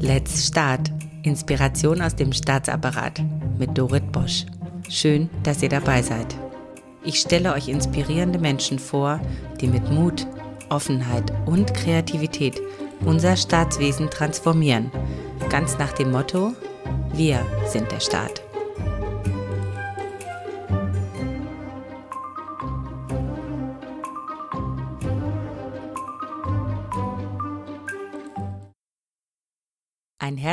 Let's Start. Inspiration aus dem Staatsapparat mit Dorit Bosch. Schön, dass ihr dabei seid. Ich stelle euch inspirierende Menschen vor, die mit Mut, Offenheit und Kreativität unser Staatswesen transformieren. Ganz nach dem Motto, wir sind der Staat.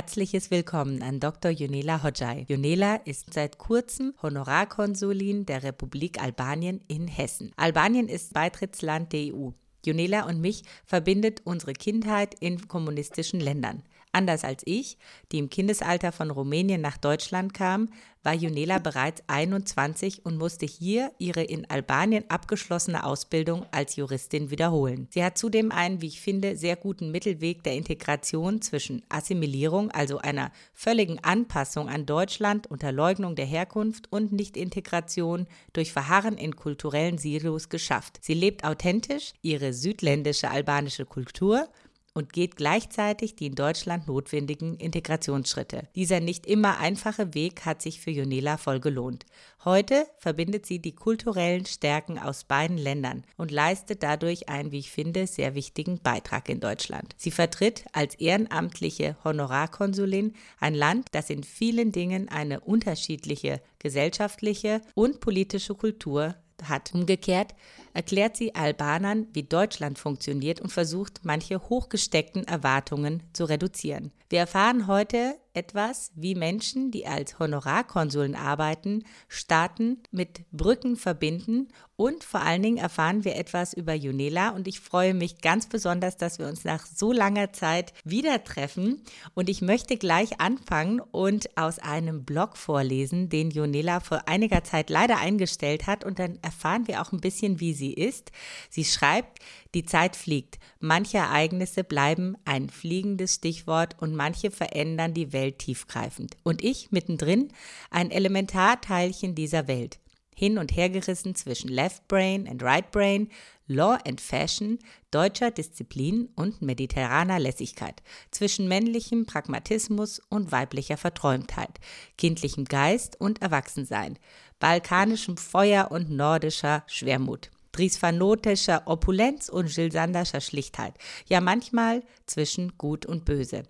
Herzliches Willkommen an Dr. Junela Hodjay. Junela ist seit kurzem Honorarkonsulin der Republik Albanien in Hessen. Albanien ist Beitrittsland der EU. Junela und mich verbindet unsere Kindheit in kommunistischen Ländern. Anders als ich, die im Kindesalter von Rumänien nach Deutschland kam, war Junela bereits 21 und musste hier ihre in Albanien abgeschlossene Ausbildung als Juristin wiederholen. Sie hat zudem einen, wie ich finde, sehr guten Mittelweg der Integration zwischen Assimilierung, also einer völligen Anpassung an Deutschland unter Leugnung der Herkunft und Nichtintegration durch Verharren in kulturellen Silos geschafft. Sie lebt authentisch ihre südländische albanische Kultur und geht gleichzeitig die in Deutschland notwendigen Integrationsschritte. Dieser nicht immer einfache Weg hat sich für Jonela voll gelohnt. Heute verbindet sie die kulturellen Stärken aus beiden Ländern und leistet dadurch einen, wie ich finde, sehr wichtigen Beitrag in Deutschland. Sie vertritt als ehrenamtliche Honorarkonsulin ein Land, das in vielen Dingen eine unterschiedliche gesellschaftliche und politische Kultur hat. Umgekehrt erklärt sie Albanern, wie Deutschland funktioniert und versucht, manche hochgesteckten Erwartungen zu reduzieren. Wir erfahren heute etwas, wie Menschen, die als Honorarkonsuln arbeiten, Staaten mit Brücken verbinden. Und vor allen Dingen erfahren wir etwas über Junela. Und ich freue mich ganz besonders, dass wir uns nach so langer Zeit wieder treffen. Und ich möchte gleich anfangen und aus einem Blog vorlesen, den Junela vor einiger Zeit leider eingestellt hat. Und dann erfahren wir auch ein bisschen, wie sie ist. Sie schreibt, die Zeit fliegt. Manche Ereignisse bleiben ein fliegendes Stichwort und manche verändern die Welt tiefgreifend. Und ich mittendrin ein Elementarteilchen dieser Welt. Hin und hergerissen zwischen Left Brain and Right Brain, Law and Fashion, deutscher Disziplin und mediterraner Lässigkeit, zwischen männlichem Pragmatismus und weiblicher Verträumtheit, kindlichem Geist und Erwachsensein, balkanischem Feuer und nordischer Schwermut. Drisphanotischer Opulenz und Gilsanderscher Schlichtheit, ja manchmal zwischen Gut und Böse.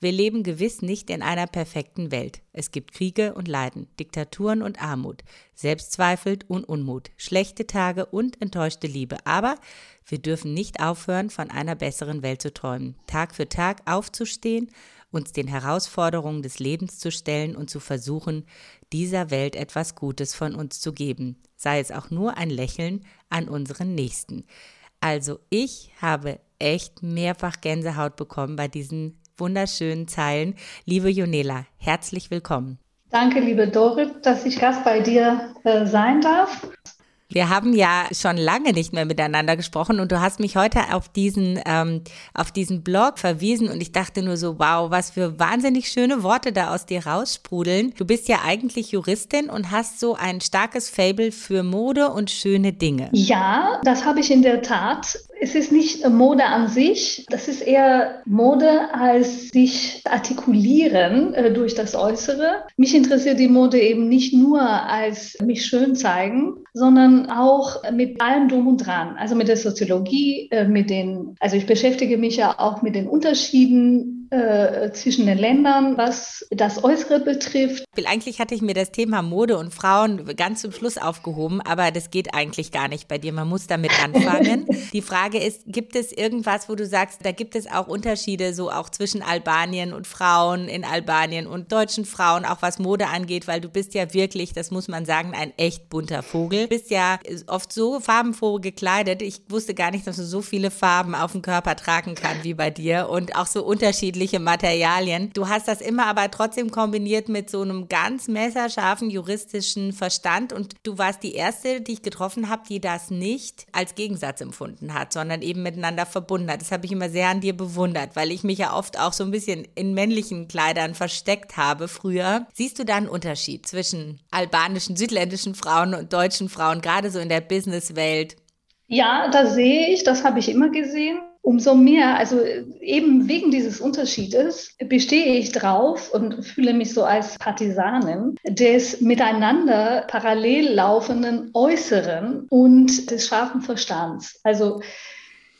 Wir leben gewiss nicht in einer perfekten Welt. Es gibt Kriege und Leiden, Diktaturen und Armut, Selbstzweifel und Unmut, schlechte Tage und enttäuschte Liebe. Aber wir dürfen nicht aufhören, von einer besseren Welt zu träumen, Tag für Tag aufzustehen, uns den Herausforderungen des Lebens zu stellen und zu versuchen, dieser Welt etwas Gutes von uns zu geben sei es auch nur ein Lächeln an unseren Nächsten. Also ich habe echt mehrfach Gänsehaut bekommen bei diesen wunderschönen Zeilen. Liebe Jonela, herzlich willkommen. Danke, liebe Dorit, dass ich Gast bei dir äh, sein darf. Wir haben ja schon lange nicht mehr miteinander gesprochen und du hast mich heute auf diesen, ähm, auf diesen Blog verwiesen und ich dachte nur so, wow, was für wahnsinnig schöne Worte da aus dir raussprudeln. Du bist ja eigentlich Juristin und hast so ein starkes Fable für Mode und schöne Dinge. Ja, das habe ich in der Tat. Es ist nicht Mode an sich, das ist eher Mode als sich artikulieren äh, durch das Äußere. Mich interessiert die Mode eben nicht nur als mich schön zeigen, sondern auch mit allem drum und dran. Also mit der Soziologie, äh, mit den, also ich beschäftige mich ja auch mit den Unterschieden äh, zwischen den Ländern, was das Äußere betrifft. Eigentlich hatte ich mir das Thema Mode und Frauen ganz zum Schluss aufgehoben, aber das geht eigentlich gar nicht bei dir. Man muss damit anfangen. Die Frage ist, gibt es irgendwas, wo du sagst, da gibt es auch Unterschiede, so auch zwischen Albanien und Frauen in Albanien und deutschen Frauen, auch was Mode angeht, weil du bist ja wirklich, das muss man sagen, ein echt bunter Vogel. Du bist ja oft so farbenfroh gekleidet. Ich wusste gar nicht, dass du so viele Farben auf dem Körper tragen kannst wie bei dir und auch so unterschiedlich unterschiedliche Materialien. Du hast das immer aber trotzdem kombiniert mit so einem ganz messerscharfen juristischen Verstand und du warst die erste, die ich getroffen habe, die das nicht als Gegensatz empfunden hat, sondern eben miteinander verbunden hat. Das habe ich immer sehr an dir bewundert, weil ich mich ja oft auch so ein bisschen in männlichen Kleidern versteckt habe früher. Siehst du da einen Unterschied zwischen albanischen, südländischen Frauen und deutschen Frauen, gerade so in der Businesswelt? Ja, das sehe ich, das habe ich immer gesehen. Umso mehr, also eben wegen dieses Unterschiedes, bestehe ich drauf und fühle mich so als Partisanin des miteinander parallel laufenden Äußeren und des scharfen Verstands. Also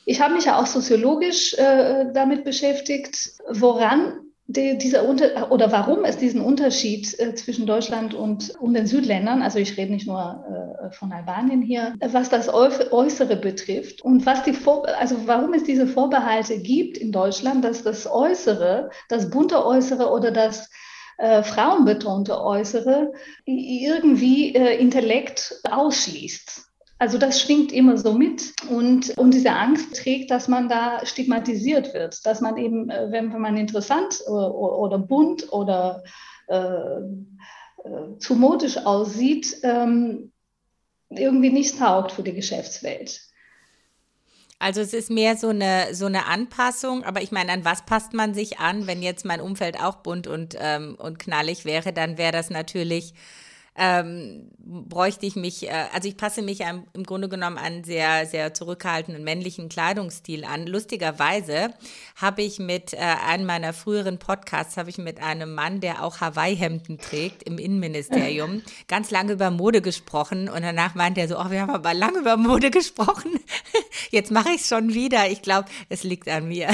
ich habe mich ja auch soziologisch äh, damit beschäftigt, woran die, dieser Unter oder warum es diesen Unterschied äh, zwischen Deutschland und, und den Südländern, also ich rede nicht nur äh, von Albanien hier, was das Äußere betrifft und was die Vor also warum es diese Vorbehalte gibt in Deutschland, dass das Äußere, das bunte Äußere oder das äh, frauenbetonte Äußere irgendwie äh, Intellekt ausschließt. Also das schwingt immer so mit und, und diese Angst trägt, dass man da stigmatisiert wird, dass man eben, äh, wenn, wenn man interessant oder, oder bunt oder äh, äh, zu modisch aussieht, ähm, irgendwie nicht taugt für die Geschäftswelt. Also es ist mehr so eine, so eine Anpassung, aber ich meine, an was passt man sich an? Wenn jetzt mein Umfeld auch bunt und, ähm, und knallig wäre, dann wäre das natürlich ähm, bräuchte ich mich, äh, also ich passe mich einem, im Grunde genommen einen sehr, sehr zurückhaltenden männlichen Kleidungsstil an. Lustigerweise habe ich mit äh, einem meiner früheren Podcasts, habe ich mit einem Mann, der auch Hawaii-Hemden trägt im Innenministerium, ganz lange über Mode gesprochen und danach meinte er so, oh, wir haben aber lange über Mode gesprochen. Jetzt mache ich es schon wieder. Ich glaube, es liegt an mir,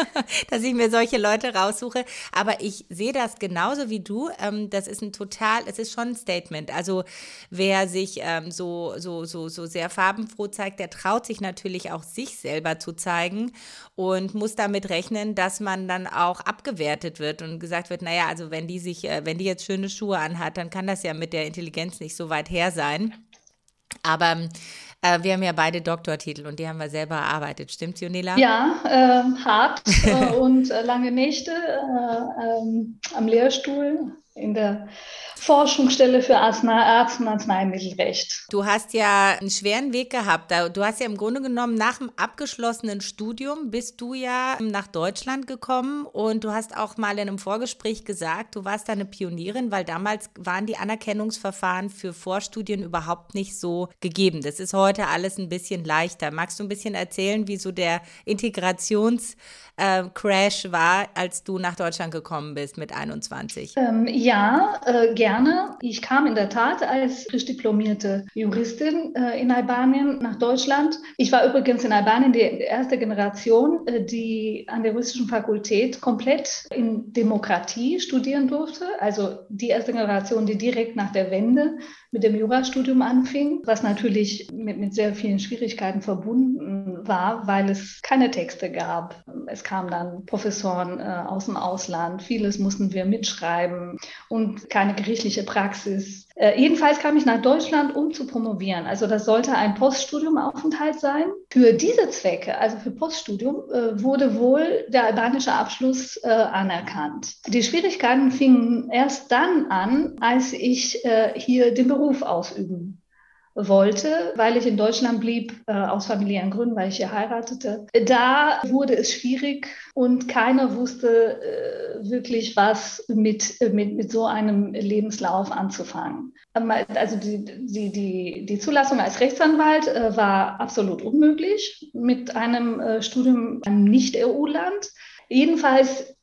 dass ich mir solche Leute raussuche. Aber ich sehe das genauso wie du. Ähm, das ist ein total, es ist schon ein Statement Statement. Also wer sich ähm, so, so, so, so sehr farbenfroh zeigt, der traut sich natürlich auch sich selber zu zeigen und muss damit rechnen, dass man dann auch abgewertet wird und gesagt wird, naja, also wenn die sich, äh, wenn die jetzt schöne Schuhe anhat, dann kann das ja mit der Intelligenz nicht so weit her sein. Aber äh, wir haben ja beide Doktortitel und die haben wir selber erarbeitet. Stimmt, Junila? Ja, äh, hart äh, und äh, lange Nächte äh, ähm, am Lehrstuhl in der Forschungsstelle für Arzt- und Arzneimittelrecht. Du hast ja einen schweren Weg gehabt. Du hast ja im Grunde genommen nach dem abgeschlossenen Studium bist du ja nach Deutschland gekommen und du hast auch mal in einem Vorgespräch gesagt, du warst da eine Pionierin, weil damals waren die Anerkennungsverfahren für Vorstudien überhaupt nicht so gegeben. Das ist heute alles ein bisschen leichter. Magst du ein bisschen erzählen, wie so der Integrations- äh, war, als du nach Deutschland gekommen bist mit 21? Ähm, ja, äh, gerne. Ich kam in der Tat als frisch diplomierte Juristin äh, in Albanien nach Deutschland. Ich war übrigens in Albanien die erste Generation, äh, die an der juristischen Fakultät komplett in Demokratie studieren durfte. Also die erste Generation, die direkt nach der Wende mit dem Jurastudium anfing, was natürlich mit, mit sehr vielen Schwierigkeiten verbunden war, weil es keine Texte gab. Es kamen dann Professoren äh, aus dem Ausland, vieles mussten wir mitschreiben und keine gerichtliche Praxis. Äh, jedenfalls kam ich nach Deutschland, um zu promovieren. Also das sollte ein Poststudiumaufenthalt sein. Für diese Zwecke, also für Poststudium, äh, wurde wohl der albanische Abschluss äh, anerkannt. Die Schwierigkeiten fingen erst dann an, als ich äh, hier den Beruf ausüben wollte, weil ich in Deutschland blieb, äh, aus familiären Gründen, weil ich hier heiratete. Da wurde es schwierig und keiner wusste äh, wirklich, was mit, mit, mit so einem Lebenslauf anzufangen. Also die, die, die, die Zulassung als Rechtsanwalt äh, war absolut unmöglich mit einem äh, Studium im Nicht-EU-Land. Jedenfalls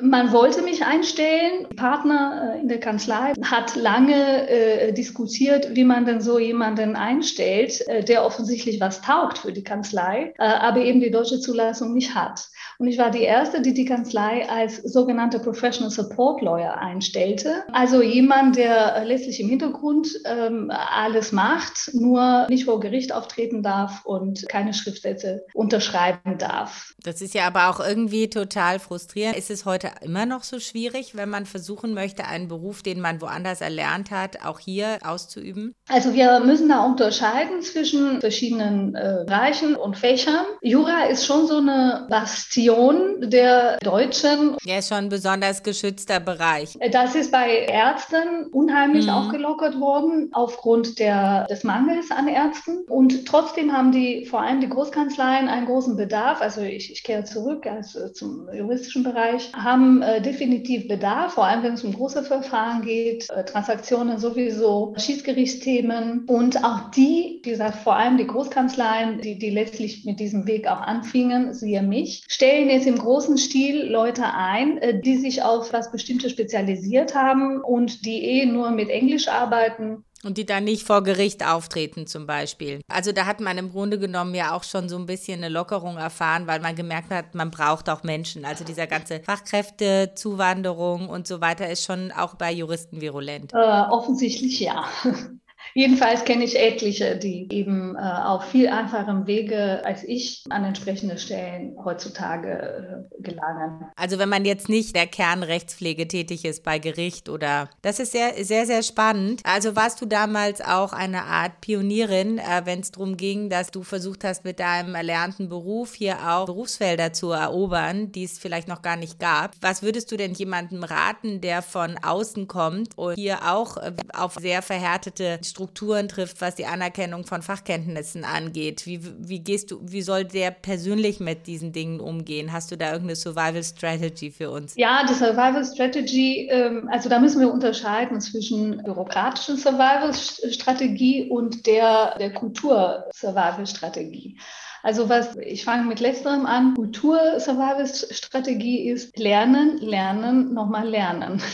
man wollte mich einstellen. Partner äh, in der Kanzlei hat lange äh, diskutiert, wie man denn so jemanden einstellt, äh, der offensichtlich was taugt für die Kanzlei, äh, aber eben die deutsche Zulassung nicht hat. Und ich war die erste, die die Kanzlei als sogenannte Professional Support Lawyer einstellte. Also jemand, der letztlich im Hintergrund ähm, alles macht, nur nicht vor Gericht auftreten darf und keine Schriftsätze unterschreiben darf. Das ist ja aber auch irgendwie total frustrierend. Ist es heute immer noch so schwierig, wenn man versuchen möchte, einen Beruf, den man woanders erlernt hat, auch hier auszuüben? Also wir müssen da unterscheiden zwischen verschiedenen äh, Bereichen und Fächern. Jura ist schon so eine Bastion der Deutschen. Ja, ist schon ein besonders geschützter Bereich. Das ist bei Ärzten unheimlich mhm. aufgelockert worden aufgrund der, des Mangels an Ärzten. Und trotzdem haben die, vor allem die Großkanzleien, einen großen Bedarf. Also ich, ich kehre zurück also zum juristischen Bereich, haben haben äh, definitiv Bedarf, vor allem wenn es um große Verfahren geht, äh, Transaktionen sowieso, Schiedsgerichtsthemen und auch die, wie gesagt, vor allem die Großkanzleien, die, die letztlich mit diesem Weg auch anfingen, siehe mich, stellen jetzt im großen Stil Leute ein, äh, die sich auf was Bestimmtes spezialisiert haben und die eh nur mit Englisch arbeiten und die dann nicht vor Gericht auftreten zum Beispiel. Also da hat man im Grunde genommen ja auch schon so ein bisschen eine Lockerung erfahren, weil man gemerkt hat, man braucht auch Menschen. Also dieser ganze Fachkräftezuwanderung und so weiter ist schon auch bei Juristen virulent. Äh, offensichtlich ja. Jedenfalls kenne ich etliche, die eben äh, auf viel einfachem Wege als ich an entsprechende Stellen heutzutage äh, gelangen. Also wenn man jetzt nicht der Kernrechtspflege tätig ist bei Gericht oder das ist sehr, sehr, sehr spannend. Also warst du damals auch eine Art Pionierin, äh, wenn es darum ging, dass du versucht hast, mit deinem erlernten Beruf hier auch Berufsfelder zu erobern, die es vielleicht noch gar nicht gab. Was würdest du denn jemandem raten, der von außen kommt und hier auch äh, auf sehr verhärtete Strukturen trifft, was die Anerkennung von Fachkenntnissen angeht. Wie, wie gehst du, wie soll der persönlich mit diesen Dingen umgehen? Hast du da irgendeine Survival Strategy für uns? Ja, die Survival Strategy, ähm, also da müssen wir unterscheiden zwischen bürokratischen Survival Strategie und der, der Kultur Survival Strategie. Also was, ich fange mit letzterem an. Kultur Survival Strategie ist lernen, lernen, nochmal lernen.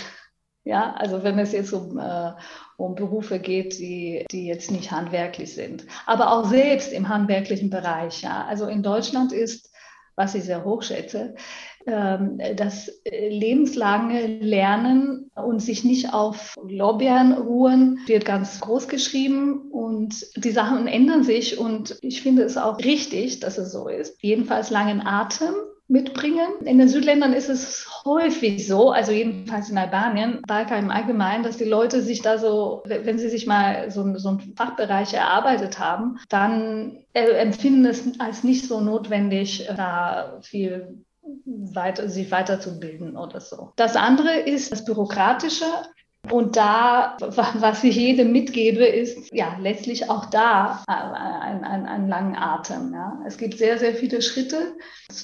Ja, also wenn es jetzt um, äh, um Berufe geht, die, die jetzt nicht handwerklich sind. Aber auch selbst im handwerklichen Bereich. Ja. Also in Deutschland ist, was ich sehr hoch schätze, ähm, das lebenslange Lernen und sich nicht auf Lorbeeren ruhen, wird ganz groß geschrieben und die Sachen ändern sich und ich finde es auch richtig, dass es so ist. Jedenfalls langen Atem mitbringen. In den Südländern ist es häufig so, also jedenfalls in Albanien, Balkan im Allgemeinen, dass die Leute sich da so, wenn sie sich mal so, so einen Fachbereich erarbeitet haben, dann empfinden es als nicht so notwendig, da viel weiter, sich weiterzubilden oder so. Das andere ist das Bürokratische. Und da, was ich jedem mitgebe, ist ja letztlich auch da ein, ein, ein langen Atem. Ja. Es gibt sehr, sehr viele Schritte,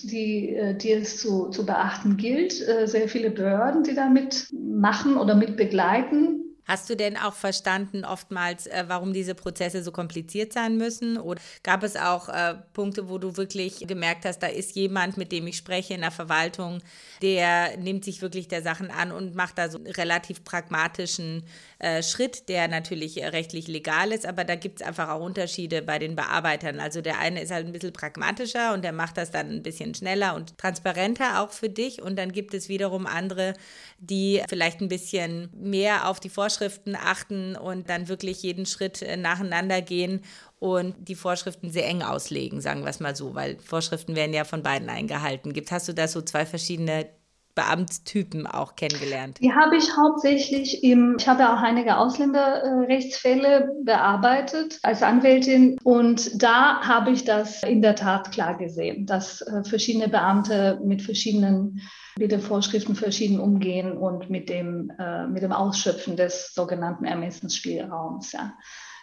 die, die es zu, zu beachten gilt. Äh, sehr viele Behörden, die da mitmachen oder mit begleiten. Hast du denn auch verstanden oftmals, äh, warum diese Prozesse so kompliziert sein müssen? Oder gab es auch äh, Punkte, wo du wirklich gemerkt hast, da ist jemand, mit dem ich spreche in der Verwaltung, der nimmt sich wirklich der Sachen an und macht da so einen relativ pragmatischen äh, Schritt, der natürlich rechtlich legal ist, aber da gibt es einfach auch Unterschiede bei den Bearbeitern. Also der eine ist halt ein bisschen pragmatischer und der macht das dann ein bisschen schneller und transparenter auch für dich. Und dann gibt es wiederum andere, die vielleicht ein bisschen mehr auf die Vorschriften achten und dann wirklich jeden Schritt äh, nacheinander gehen und die Vorschriften sehr eng auslegen, sagen wir es mal so, weil Vorschriften werden ja von beiden eingehalten. Gibt hast du da so zwei verschiedene Beamtstypen auch kennengelernt? Die habe ich hauptsächlich im, ich habe auch einige Ausländerrechtsfälle bearbeitet als Anwältin und da habe ich das in der Tat klar gesehen, dass äh, verschiedene Beamte mit verschiedenen mit den Vorschriften verschieden umgehen und mit dem, äh, mit dem Ausschöpfen des sogenannten Ermessensspielraums, ja,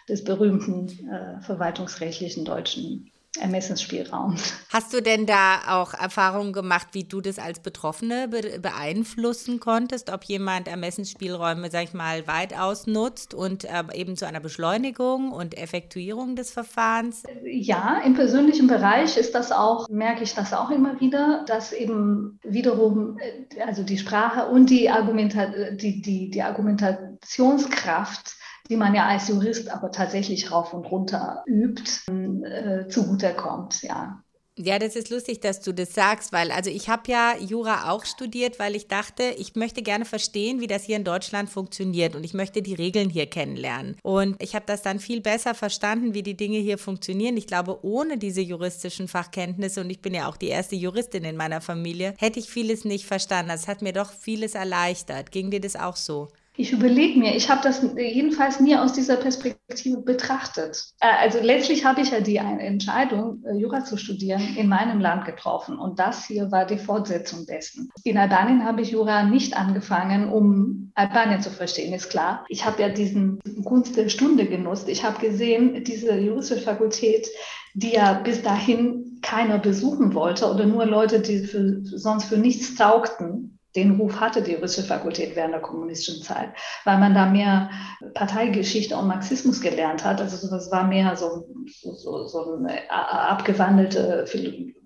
des berühmten äh, verwaltungsrechtlichen deutschen Ermessensspielraums. Hast du denn da auch Erfahrungen gemacht, wie du das als Betroffene be beeinflussen konntest, ob jemand Ermessensspielräume, sag ich mal, weit ausnutzt und äh, eben zu einer Beschleunigung und Effektuierung des Verfahrens? Ja, im persönlichen Bereich ist das auch, merke ich das auch immer wieder, dass eben wiederum, äh, also die Sprache und die, Argumenta die, die, die Argumentationskraft die man ja als Jurist aber tatsächlich rauf und runter übt, äh, zugutekommt, ja. Ja, das ist lustig, dass du das sagst, weil also ich habe ja Jura auch studiert, weil ich dachte, ich möchte gerne verstehen, wie das hier in Deutschland funktioniert und ich möchte die Regeln hier kennenlernen. Und ich habe das dann viel besser verstanden, wie die Dinge hier funktionieren. Ich glaube, ohne diese juristischen Fachkenntnisse und ich bin ja auch die erste Juristin in meiner Familie, hätte ich vieles nicht verstanden. Das hat mir doch vieles erleichtert. Ging dir das auch so? Ich überlege mir, ich habe das jedenfalls nie aus dieser Perspektive betrachtet. Äh, also letztlich habe ich ja die Entscheidung, äh, Jura zu studieren, in meinem Land getroffen. Und das hier war die Fortsetzung dessen. In Albanien habe ich Jura nicht angefangen, um Albanien zu verstehen, ist klar. Ich habe ja diesen Kunst der Stunde genutzt. Ich habe gesehen, diese juristische Fakultät, die ja bis dahin keiner besuchen wollte oder nur Leute, die für, sonst für nichts taugten, den Ruf hatte, die juristische Fakultät während der kommunistischen Zeit, weil man da mehr Parteigeschichte und Marxismus gelernt hat. Also das war mehr so, so, so ein abgewandelte,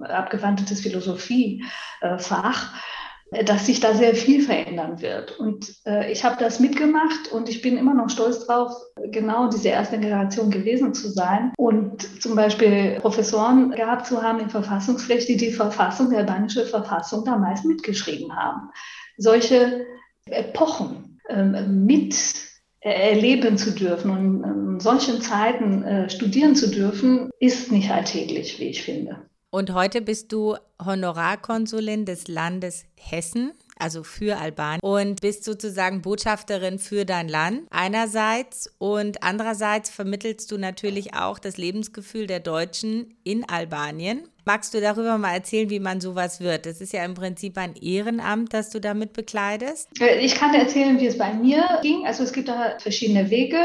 abgewandeltes Philosophiefach dass sich da sehr viel verändern wird. Und äh, ich habe das mitgemacht und ich bin immer noch stolz drauf, genau diese erste Generation gewesen zu sein und zum Beispiel Professoren gehabt zu haben in Verfassungsrecht, die die Verfassung, die albanische Verfassung damals mitgeschrieben haben. Solche Epochen ähm, mit erleben zu dürfen und in solchen Zeiten äh, studieren zu dürfen, ist nicht alltäglich, wie ich finde. Und heute bist du Honorarkonsulin des Landes Hessen also für Albanien und bist sozusagen Botschafterin für dein Land einerseits und andererseits vermittelst du natürlich auch das Lebensgefühl der Deutschen in Albanien. Magst du darüber mal erzählen, wie man sowas wird? Das ist ja im Prinzip ein Ehrenamt, das du damit bekleidest. Äh, ich kann erzählen, wie es bei mir ging. Also es gibt da verschiedene Wege.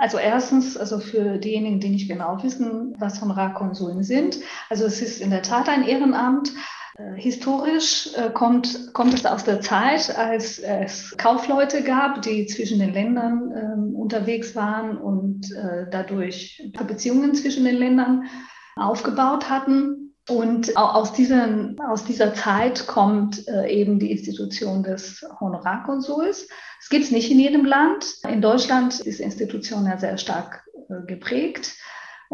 Also erstens, also für diejenigen, die nicht genau wissen, was Honorarkonsuln sind. Also es ist in der Tat ein Ehrenamt. Äh, historisch äh, kommt, kommt es aus der Zeit, als es Kaufleute gab, die zwischen den Ländern äh, unterwegs waren und äh, dadurch Beziehungen zwischen den Ländern aufgebaut hatten. Und aus, diesen, aus dieser Zeit kommt äh, eben die Institution des Honorarkonsuls. Es gibt es nicht in jedem Land. In Deutschland ist die Institution ja sehr stark äh, geprägt.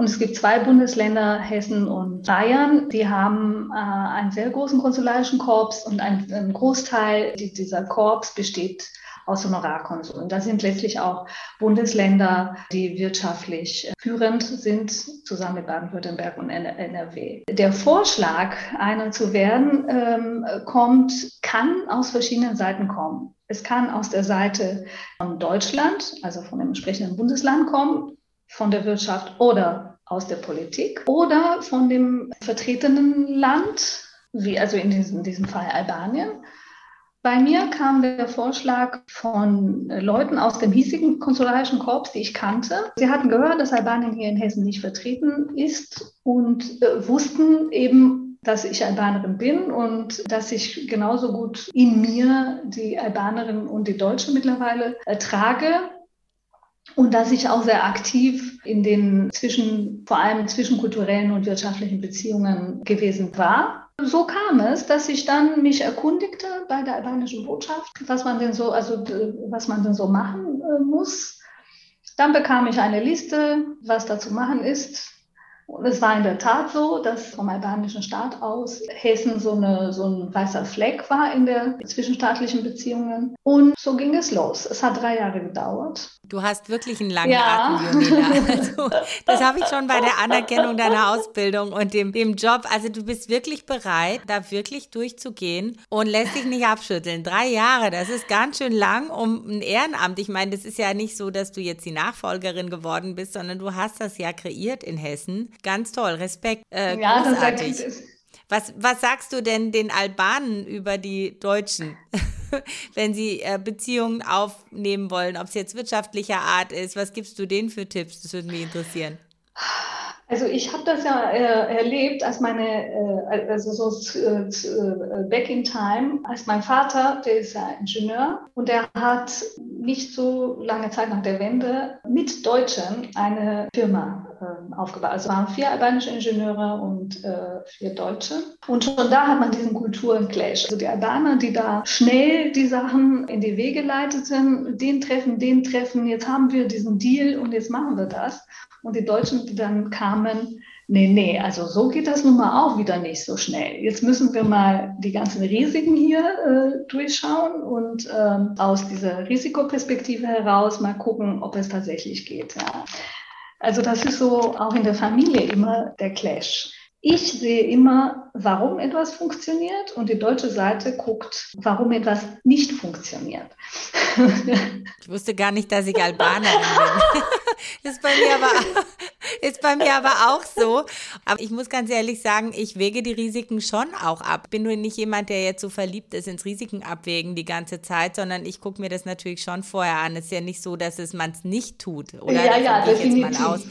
Und es gibt zwei Bundesländer, Hessen und Bayern, die haben äh, einen sehr großen konsularischen Korps und ein, ein Großteil dieser Korps besteht aus Honorarkonsuln. Das sind letztlich auch Bundesländer, die wirtschaftlich führend sind, zusammen mit Baden-Württemberg und NRW. Der Vorschlag, einer zu werden, ähm, kommt, kann aus verschiedenen Seiten kommen. Es kann aus der Seite von Deutschland, also von dem entsprechenden Bundesland kommen von der Wirtschaft oder aus der Politik oder von dem vertretenen Land, wie also in diesem, in diesem Fall Albanien. Bei mir kam der Vorschlag von Leuten aus dem hiesigen konsularischen Korps, die ich kannte. Sie hatten gehört, dass Albanien hier in Hessen nicht vertreten ist und äh, wussten eben, dass ich Albanerin bin und dass ich genauso gut in mir die Albanerin und die Deutsche mittlerweile äh, trage und dass ich auch sehr aktiv in den zwischen, vor allem zwischenkulturellen und wirtschaftlichen Beziehungen gewesen war. So kam es, dass ich dann mich erkundigte bei der albanischen Botschaft, was man denn so, also was man denn so machen äh, muss. Dann bekam ich eine Liste, was da zu machen ist. Und es war in der Tat so, dass vom albanischen Staat aus Hessen so, eine, so ein weißer Fleck war in der zwischenstaatlichen Beziehungen. Und so ging es los. Es hat drei Jahre gedauert. Du hast wirklich einen langen ja. Atem, Jonina. Also, das habe ich schon bei der Anerkennung deiner Ausbildung und dem, dem Job. Also du bist wirklich bereit, da wirklich durchzugehen und lässt dich nicht abschütteln. Drei Jahre, das ist ganz schön lang um ein Ehrenamt. Ich meine, das ist ja nicht so, dass du jetzt die Nachfolgerin geworden bist, sondern du hast das ja kreiert in Hessen. Ganz toll, Respekt. Äh, ja, großartig. das was, was sagst du denn den Albanen über die Deutschen, wenn sie äh, Beziehungen aufnehmen wollen, ob es jetzt wirtschaftlicher Art ist? Was gibst du denen für Tipps? Das würde mich interessieren. Also ich habe das ja äh, erlebt, als meine, äh, also so äh, äh, back in time, als mein Vater, der ist ja Ingenieur und der hat nicht so lange Zeit nach der Wende mit Deutschen eine Firma äh, aufgebaut. Also waren vier albanische Ingenieure und äh, vier Deutsche. Und schon da hat man diesen Kulturenclash. Also die Albaner, die da schnell die Sachen in die Wege leiteten, den treffen, den treffen, jetzt haben wir diesen Deal und jetzt machen wir das. Und die Deutschen, die dann kamen, nee, nee, also so geht das nun mal auch wieder nicht so schnell. Jetzt müssen wir mal die ganzen Risiken hier äh, durchschauen und ähm, aus dieser Risikoperspektive heraus mal gucken, ob es tatsächlich geht. Ja. Also das ist so auch in der Familie immer der Clash. Ich sehe immer, warum etwas funktioniert und die deutsche Seite guckt, warum etwas nicht funktioniert. Ich wusste gar nicht, dass ich Albanerin bin. ist, bei mir aber, ist bei mir aber auch so. Aber ich muss ganz ehrlich sagen, ich wege die Risiken schon auch ab. Bin nur nicht jemand, der jetzt so verliebt ist ins Risiken abwägen die ganze Zeit, sondern ich gucke mir das natürlich schon vorher an. Es ist ja nicht so, dass es man es nicht tut. Oder? Ja, ja, definitiv.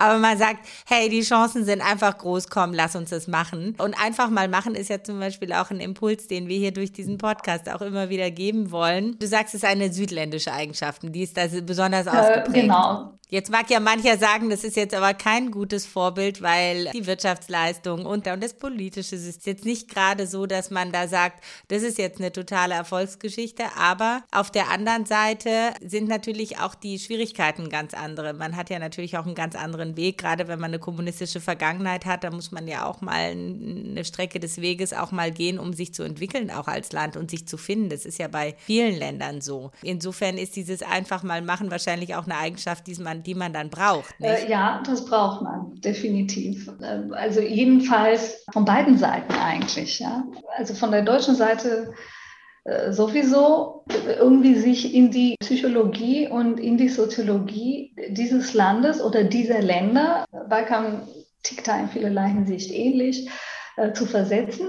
Aber man sagt, hey, die Chancen sind einfach groß, komm, lass uns das machen. Und einfach mal machen ist ja zum Beispiel auch ein Impuls, den wir hier durch diesen Podcast auch immer wieder geben wollen. Du sagst, es ist eine südländische Eigenschaft, die ist da besonders äh, ausgeprägt. Genau. Jetzt mag ja mancher sagen, das ist jetzt aber kein gutes Vorbild, weil die Wirtschaftsleistung und, und das Politische ist jetzt nicht gerade so, dass man da sagt, das ist jetzt eine totale Erfolgsgeschichte. Aber auf der anderen Seite sind natürlich auch die Schwierigkeiten ganz andere. Man hat ja natürlich auch einen ganz anderen Weg, gerade wenn man eine kommunistische Vergangenheit hat, da muss man ja auch mal eine Strecke des Weges auch mal gehen, um sich zu entwickeln, auch als Land und sich zu finden. Das ist ja bei vielen Ländern so. Insofern ist dieses einfach mal machen wahrscheinlich auch eine Eigenschaft, die man die man dann braucht. Äh, ja, das braucht man, definitiv. Äh, also jedenfalls von beiden Seiten eigentlich. Ja? Also von der deutschen Seite äh, sowieso irgendwie sich in die Psychologie und in die Soziologie dieses Landes oder dieser Länder, Balkan tickt da in vielerlei Hinsicht ähnlich, äh, zu versetzen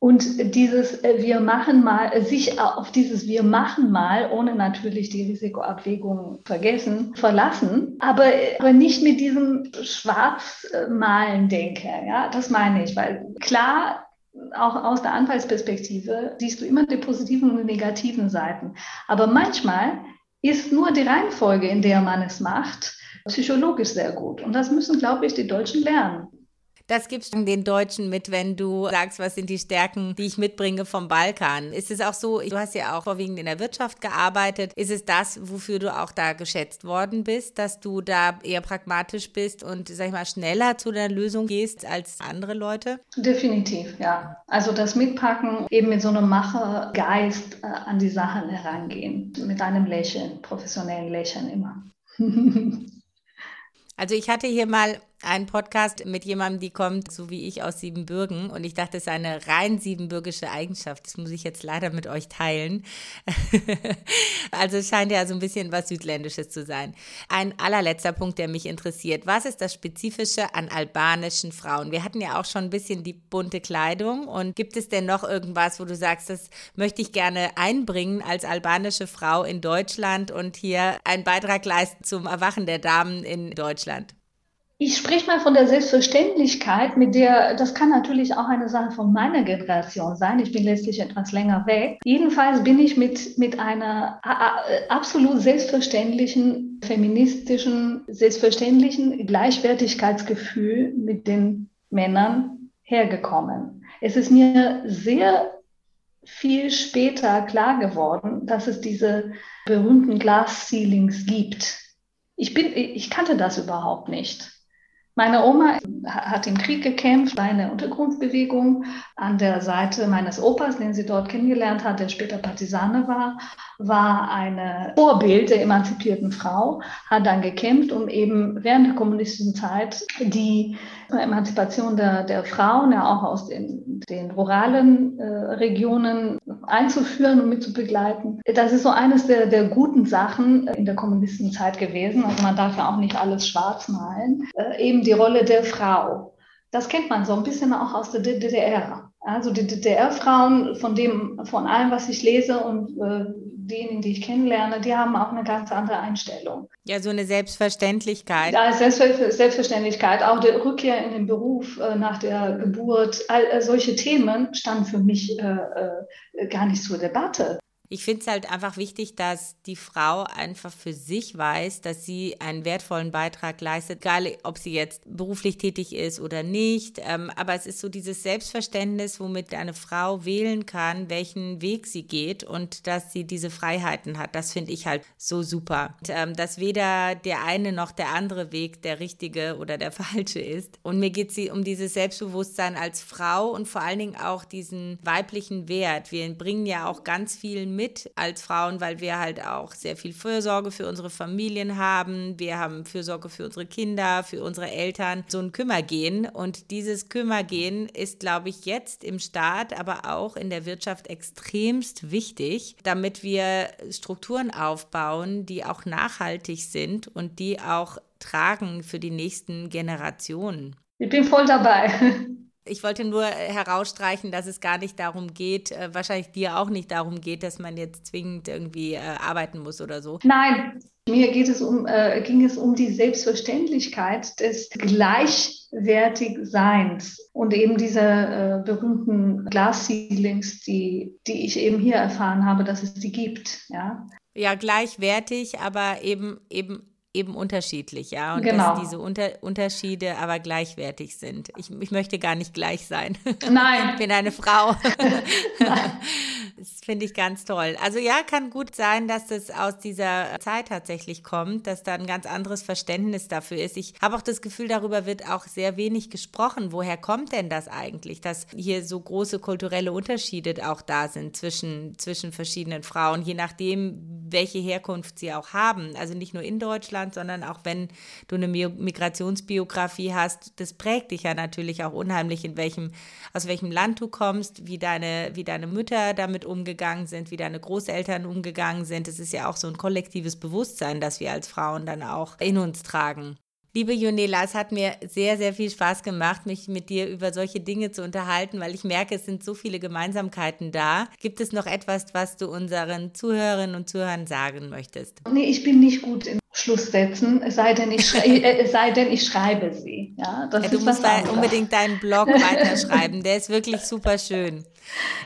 und dieses äh, wir machen mal, äh, sich auf dieses wir machen mal, ohne natürlich die Risikoabwägung vergessen, verlassen, aber, aber nicht mit diesem Schwarzmalen denke. Ja, das meine ich, weil klar, auch aus der Anfallsperspektive siehst du immer die positiven und negativen Seiten. Aber manchmal ist nur die Reihenfolge, in der man es macht, psychologisch sehr gut. Und das müssen, glaube ich, die Deutschen lernen. Das gibst du den Deutschen mit, wenn du sagst, was sind die Stärken, die ich mitbringe vom Balkan. Ist es auch so, du hast ja auch vorwiegend in der Wirtschaft gearbeitet, ist es das, wofür du auch da geschätzt worden bist, dass du da eher pragmatisch bist und, sag ich mal, schneller zu der Lösung gehst als andere Leute? Definitiv, ja. Also das Mitpacken, eben mit so einem Machergeist äh, an die Sachen herangehen, mit einem Lächeln, professionellen Lächeln immer. also ich hatte hier mal einen Podcast mit jemandem, die kommt, so wie ich, aus Siebenbürgen. Und ich dachte, es ist eine rein siebenbürgische Eigenschaft. Das muss ich jetzt leider mit euch teilen. also es scheint ja so ein bisschen was Südländisches zu sein. Ein allerletzter Punkt, der mich interessiert. Was ist das Spezifische an albanischen Frauen? Wir hatten ja auch schon ein bisschen die bunte Kleidung. Und gibt es denn noch irgendwas, wo du sagst, das möchte ich gerne einbringen als albanische Frau in Deutschland und hier einen Beitrag leisten zum Erwachen der Damen in Deutschland? Ich spreche mal von der Selbstverständlichkeit, mit der, das kann natürlich auch eine Sache von meiner Generation sein. Ich bin letztlich etwas länger weg. Jedenfalls bin ich mit, mit einer absolut selbstverständlichen, feministischen, selbstverständlichen Gleichwertigkeitsgefühl mit den Männern hergekommen. Es ist mir sehr viel später klar geworden, dass es diese berühmten Glass Ceilings gibt. Ich, bin, ich kannte das überhaupt nicht. Meine Oma hat im Krieg gekämpft, war eine Untergrundbewegung an der Seite meines Opas, den sie dort kennengelernt hat, der später Partisane war, war eine Vorbild der emanzipierten Frau, hat dann gekämpft, um eben während der kommunistischen Zeit die Emanzipation der, der Frauen, ja auch aus den, den ruralen äh, Regionen einzuführen und mit zu begleiten. Das ist so eines der, der guten Sachen in der kommunistischen Zeit gewesen. Also man darf ja auch nicht alles schwarz malen. Äh, eben die Rolle der Frau. Das kennt man so ein bisschen auch aus der DDR. Also die DDR-Frauen, von dem, von allem, was ich lese und äh, diejenigen, die ich kennenlerne, die haben auch eine ganz andere Einstellung. Ja, so eine Selbstverständlichkeit. Ja, Selbstverständlichkeit, auch die Rückkehr in den Beruf äh, nach der Geburt, all äh, solche Themen standen für mich äh, äh, gar nicht zur Debatte. Ich finde es halt einfach wichtig, dass die Frau einfach für sich weiß, dass sie einen wertvollen Beitrag leistet, egal ob sie jetzt beruflich tätig ist oder nicht. Ähm, aber es ist so dieses Selbstverständnis, womit eine Frau wählen kann, welchen Weg sie geht und dass sie diese Freiheiten hat. Das finde ich halt so super. Und, ähm, dass weder der eine noch der andere Weg der richtige oder der falsche ist. Und mir geht es um dieses Selbstbewusstsein als Frau und vor allen Dingen auch diesen weiblichen Wert. Wir bringen ja auch ganz viel mit als Frauen, weil wir halt auch sehr viel Fürsorge für unsere Familien haben. Wir haben Fürsorge für unsere Kinder, für unsere Eltern, so ein Kümmergehen. Und dieses Kümmergehen ist, glaube ich, jetzt im Staat, aber auch in der Wirtschaft extremst wichtig, damit wir Strukturen aufbauen, die auch nachhaltig sind und die auch tragen für die nächsten Generationen. Ich bin voll dabei. Ich wollte nur äh, herausstreichen, dass es gar nicht darum geht, äh, wahrscheinlich dir auch nicht darum geht, dass man jetzt zwingend irgendwie äh, arbeiten muss oder so. Nein, Mir geht es um, äh, ging es um die Selbstverständlichkeit des Gleichwertigseins und eben diese äh, berühmten Glass Ceilings, die, die ich eben hier erfahren habe, dass es die gibt. Ja, ja gleichwertig, aber eben, eben eben unterschiedlich, ja. Und genau. dass diese Unter Unterschiede aber gleichwertig sind. Ich, ich möchte gar nicht gleich sein. Nein. ich bin eine Frau. das finde ich ganz toll. Also ja, kann gut sein, dass das aus dieser Zeit tatsächlich kommt, dass da ein ganz anderes Verständnis dafür ist. Ich habe auch das Gefühl, darüber wird auch sehr wenig gesprochen. Woher kommt denn das eigentlich, dass hier so große kulturelle Unterschiede auch da sind zwischen, zwischen verschiedenen Frauen, je nachdem, welche Herkunft sie auch haben. Also nicht nur in Deutschland, sondern auch wenn du eine Migrationsbiografie hast, das prägt dich ja natürlich auch unheimlich, in welchem, aus welchem Land du kommst, wie deine, wie deine Mütter damit umgegangen sind, wie deine Großeltern umgegangen sind. Es ist ja auch so ein kollektives Bewusstsein, das wir als Frauen dann auch in uns tragen. Liebe Junela, es hat mir sehr, sehr viel Spaß gemacht, mich mit dir über solche Dinge zu unterhalten, weil ich merke, es sind so viele Gemeinsamkeiten da. Gibt es noch etwas, was du unseren Zuhörerinnen und Zuhörern sagen möchtest? Nee, ich bin nicht gut in Schlusssätzen, es sei denn, ich, äh, es sei denn, ich schreibe sie. Ja, das ja, du musst unbedingt deinen Blog weiterschreiben, der ist wirklich super schön.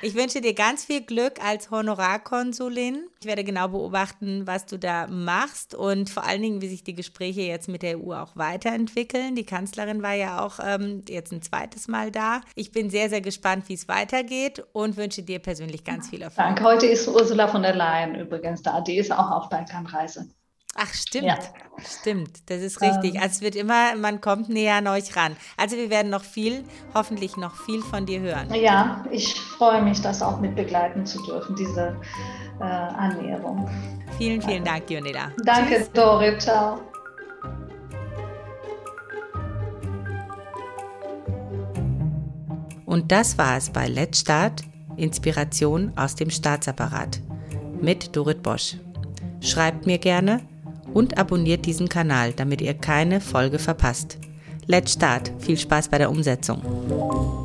Ich wünsche dir ganz viel Glück als Honorarkonsulin. Ich werde genau beobachten, was du da machst und vor allen Dingen, wie sich die Gespräche jetzt mit der EU auch weiterentwickeln. Die Kanzlerin war ja auch ähm, jetzt ein zweites Mal da. Ich bin sehr, sehr gespannt, wie es weitergeht und wünsche dir persönlich ganz viel Erfolg. Danke. Heute ist Ursula von der Leyen übrigens da. Die ist auch auf Balkanreise. Ach, stimmt. Ja. Stimmt, das ist richtig. Ähm, also es wird immer, man kommt näher an euch ran. Also wir werden noch viel, hoffentlich noch viel von dir hören. Ja, ich freue mich, das auch mit begleiten zu dürfen, diese äh, Annäherung. Vielen, vielen Dank, Dionela. Danke, Tschüss. Dore. Ciao. Und das war es bei Let's Start, Inspiration aus dem Staatsapparat mit Dorit Bosch. Schreibt mir gerne und abonniert diesen Kanal, damit ihr keine Folge verpasst. Let's start. Viel Spaß bei der Umsetzung.